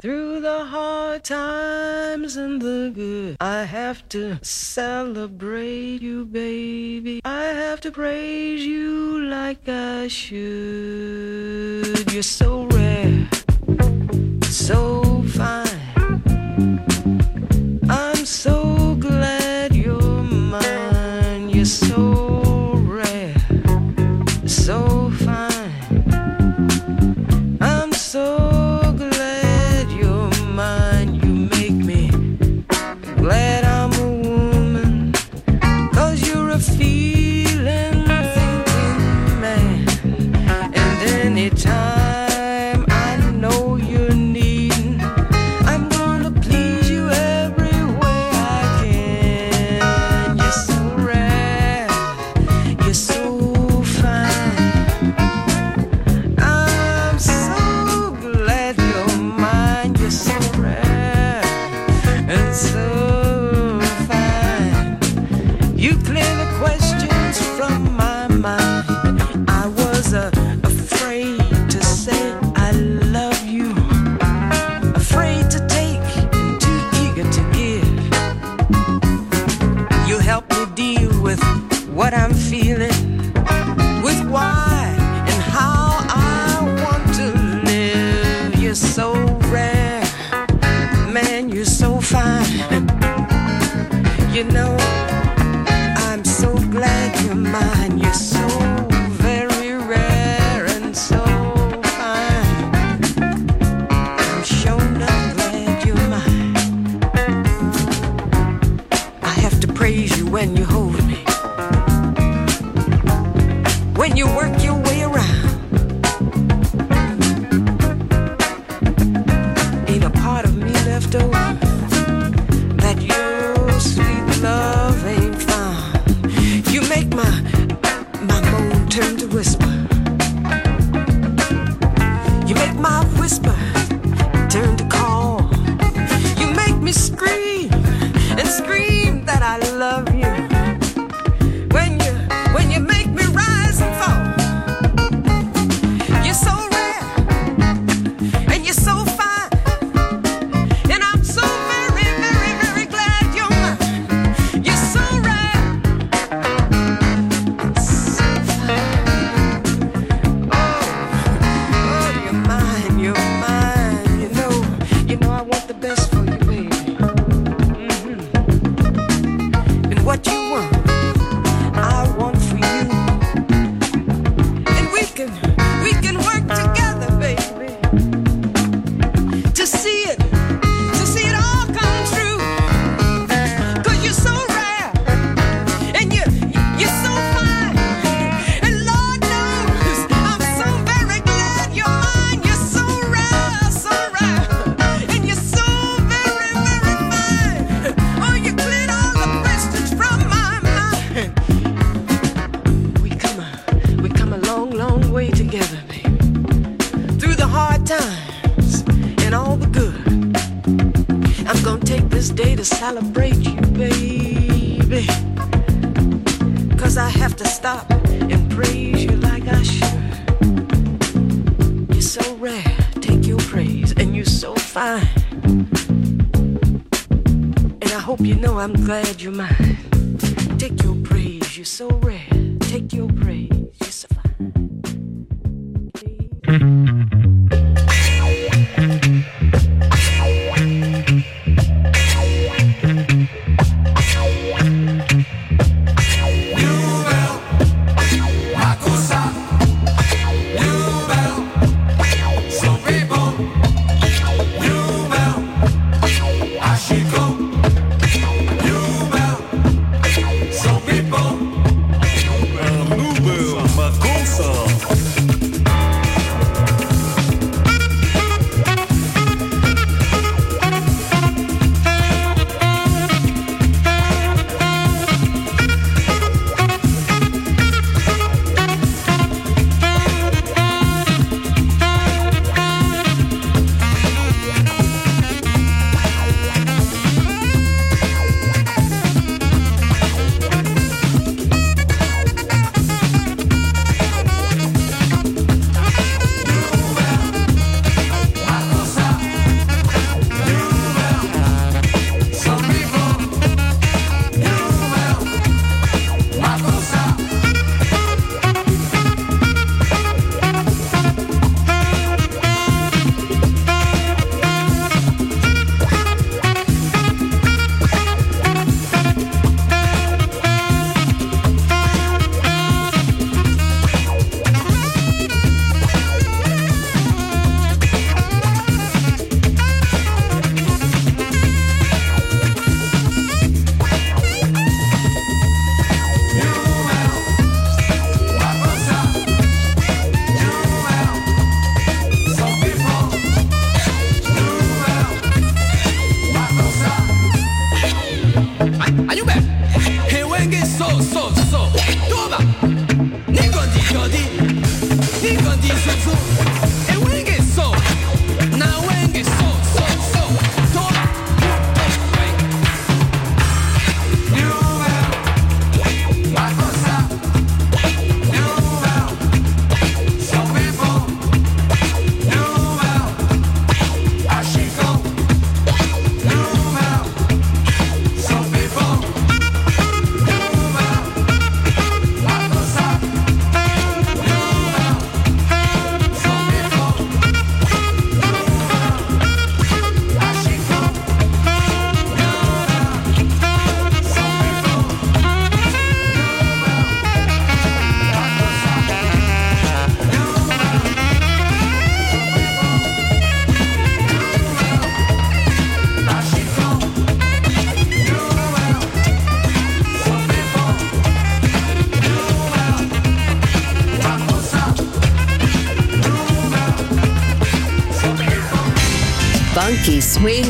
Through the hard times and the good, I have to celebrate you, baby. I have to praise you like I should. You're so rare, so fine.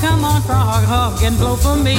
Come on, frog, hug and blow for me.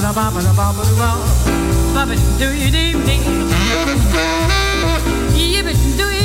da ba ba ba ba ba ba ba do you do me? Yibbit do you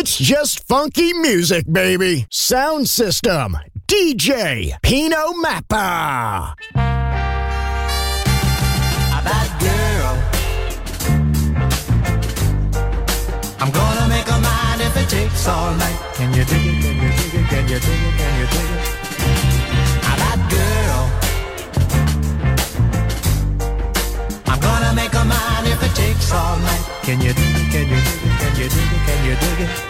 It's just funky music, baby. Sound system, DJ Pino Mappa. That girl. I'm gonna make her mine if it takes all night. Can you dig it? Can you dig it? Can you dig it? Can you dig it? That girl. I'm gonna make her mine if it takes all night. Can you dig it? Can you dig it? Can you dig it? Can you dig it?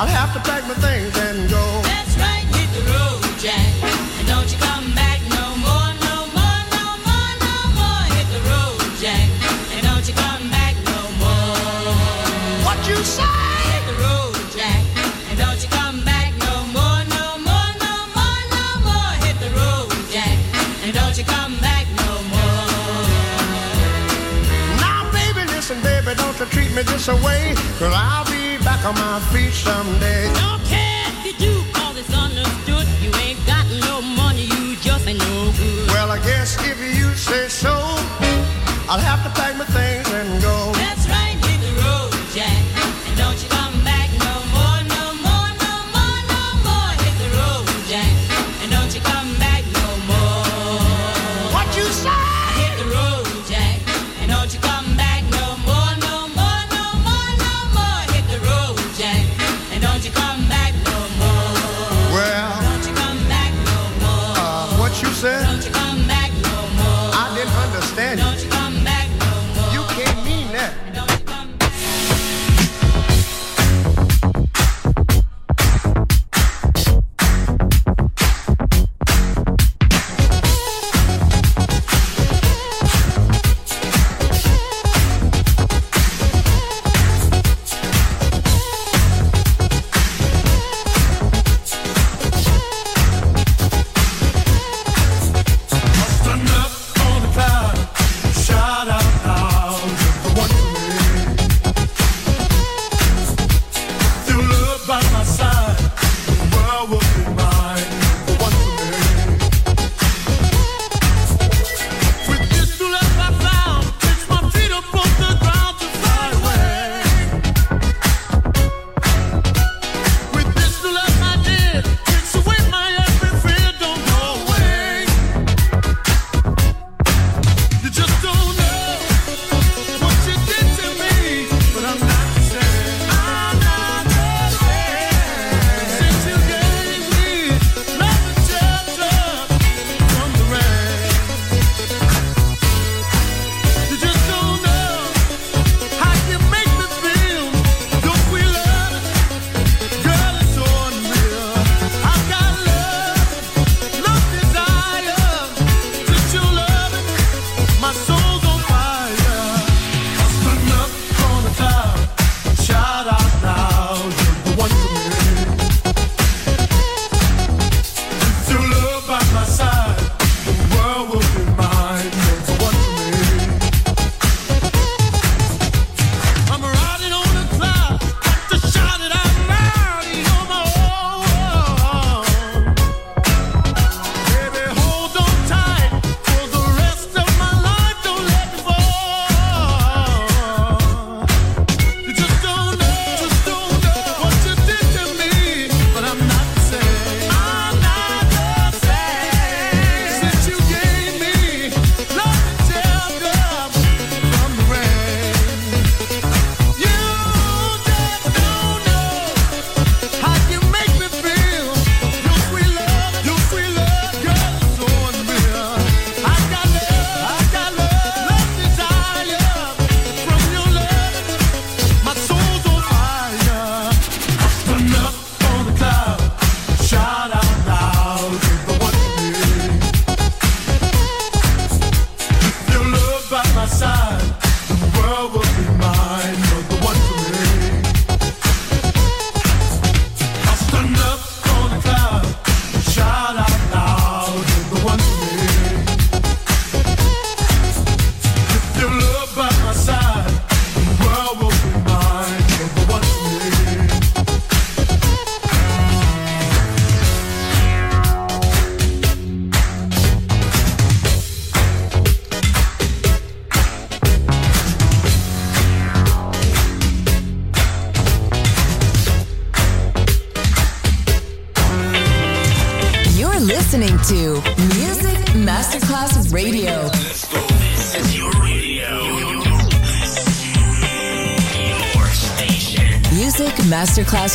I'll have to pack my things and go. That's right, hit the road, Jack. And don't you come back no more, no more, no more, no more. Hit the road, Jack. And don't you come back no more. What you say? Hit the road, Jack. And don't you come back no more, no more, no more, no more. Hit the road, Jack. And don't you come back no more. Now, baby, listen, baby, don't you treat me this away. Cause I've Come on my feet someday.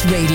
Radio.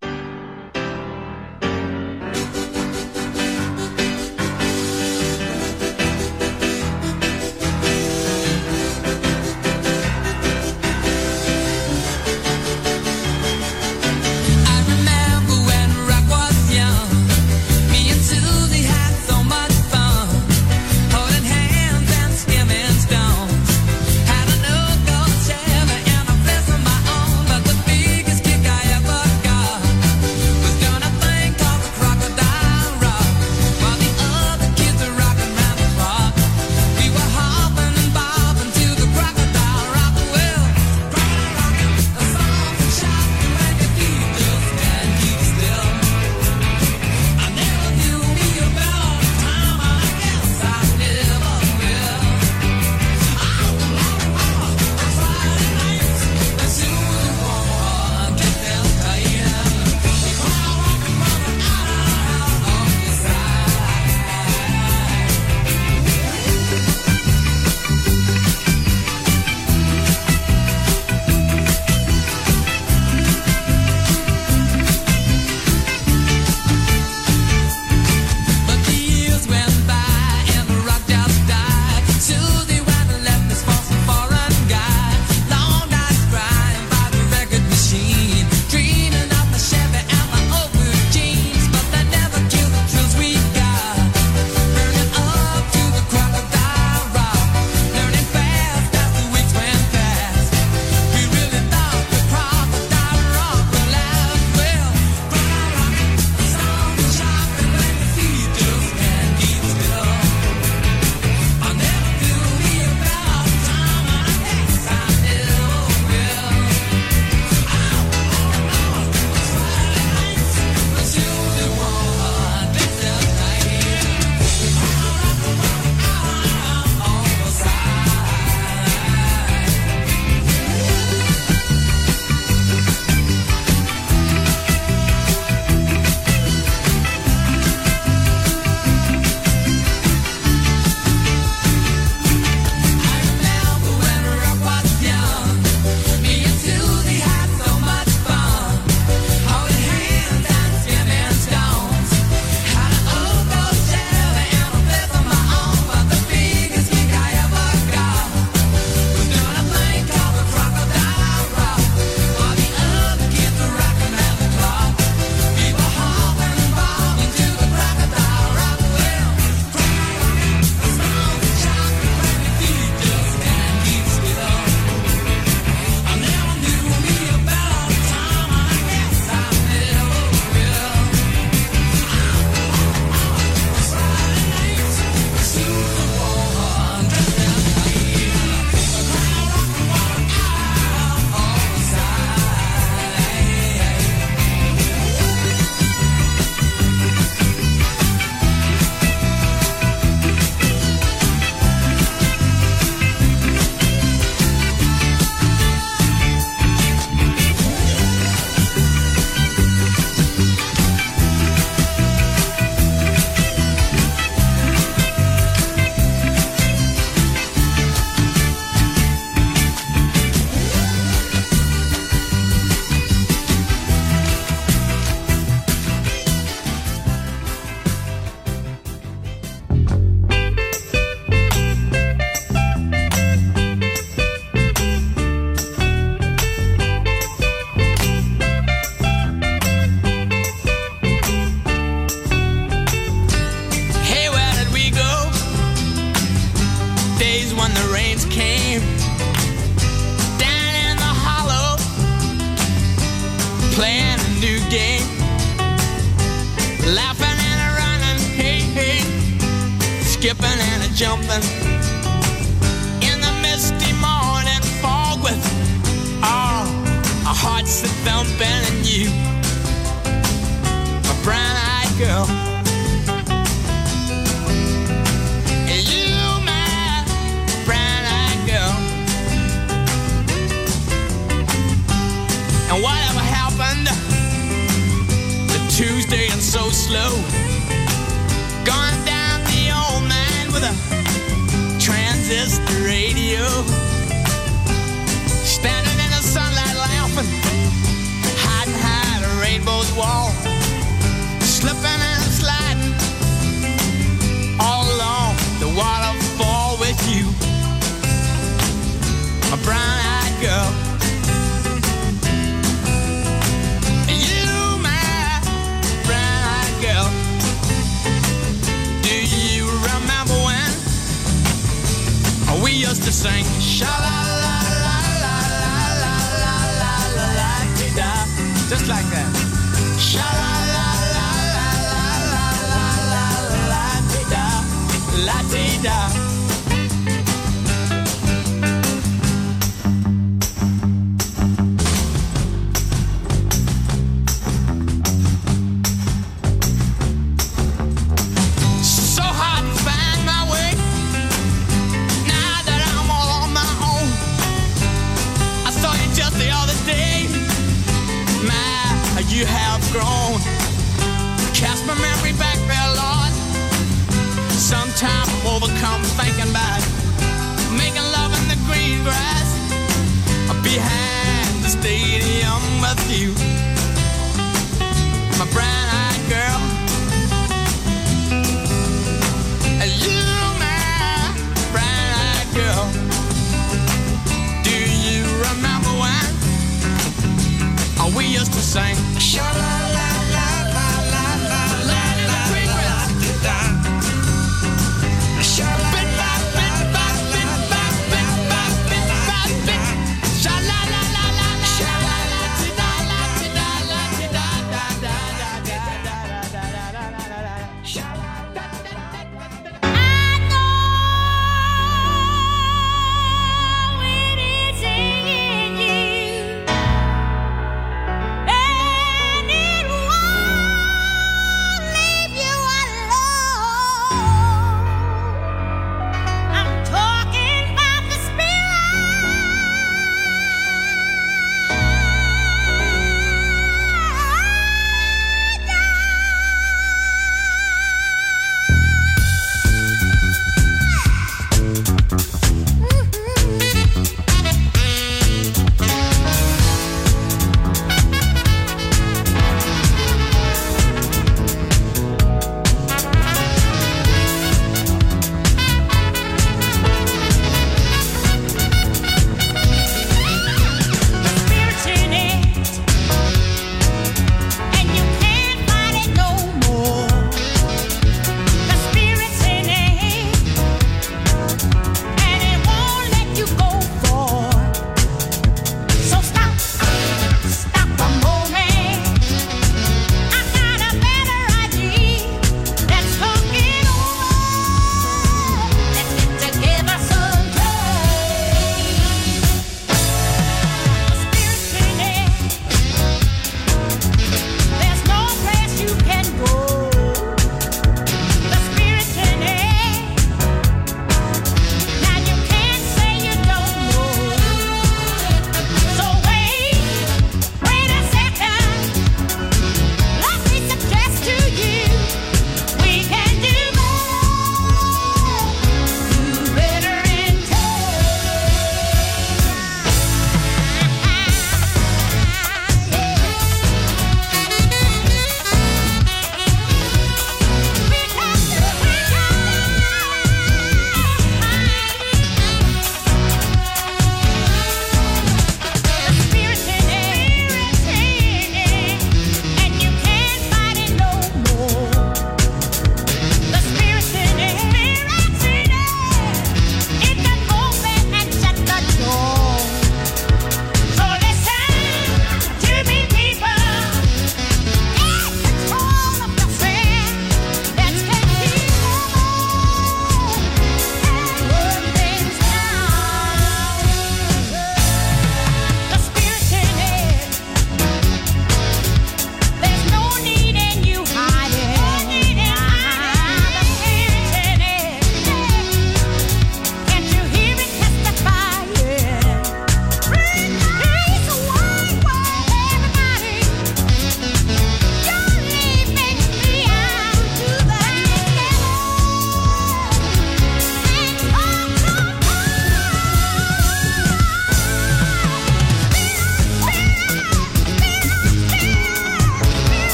die.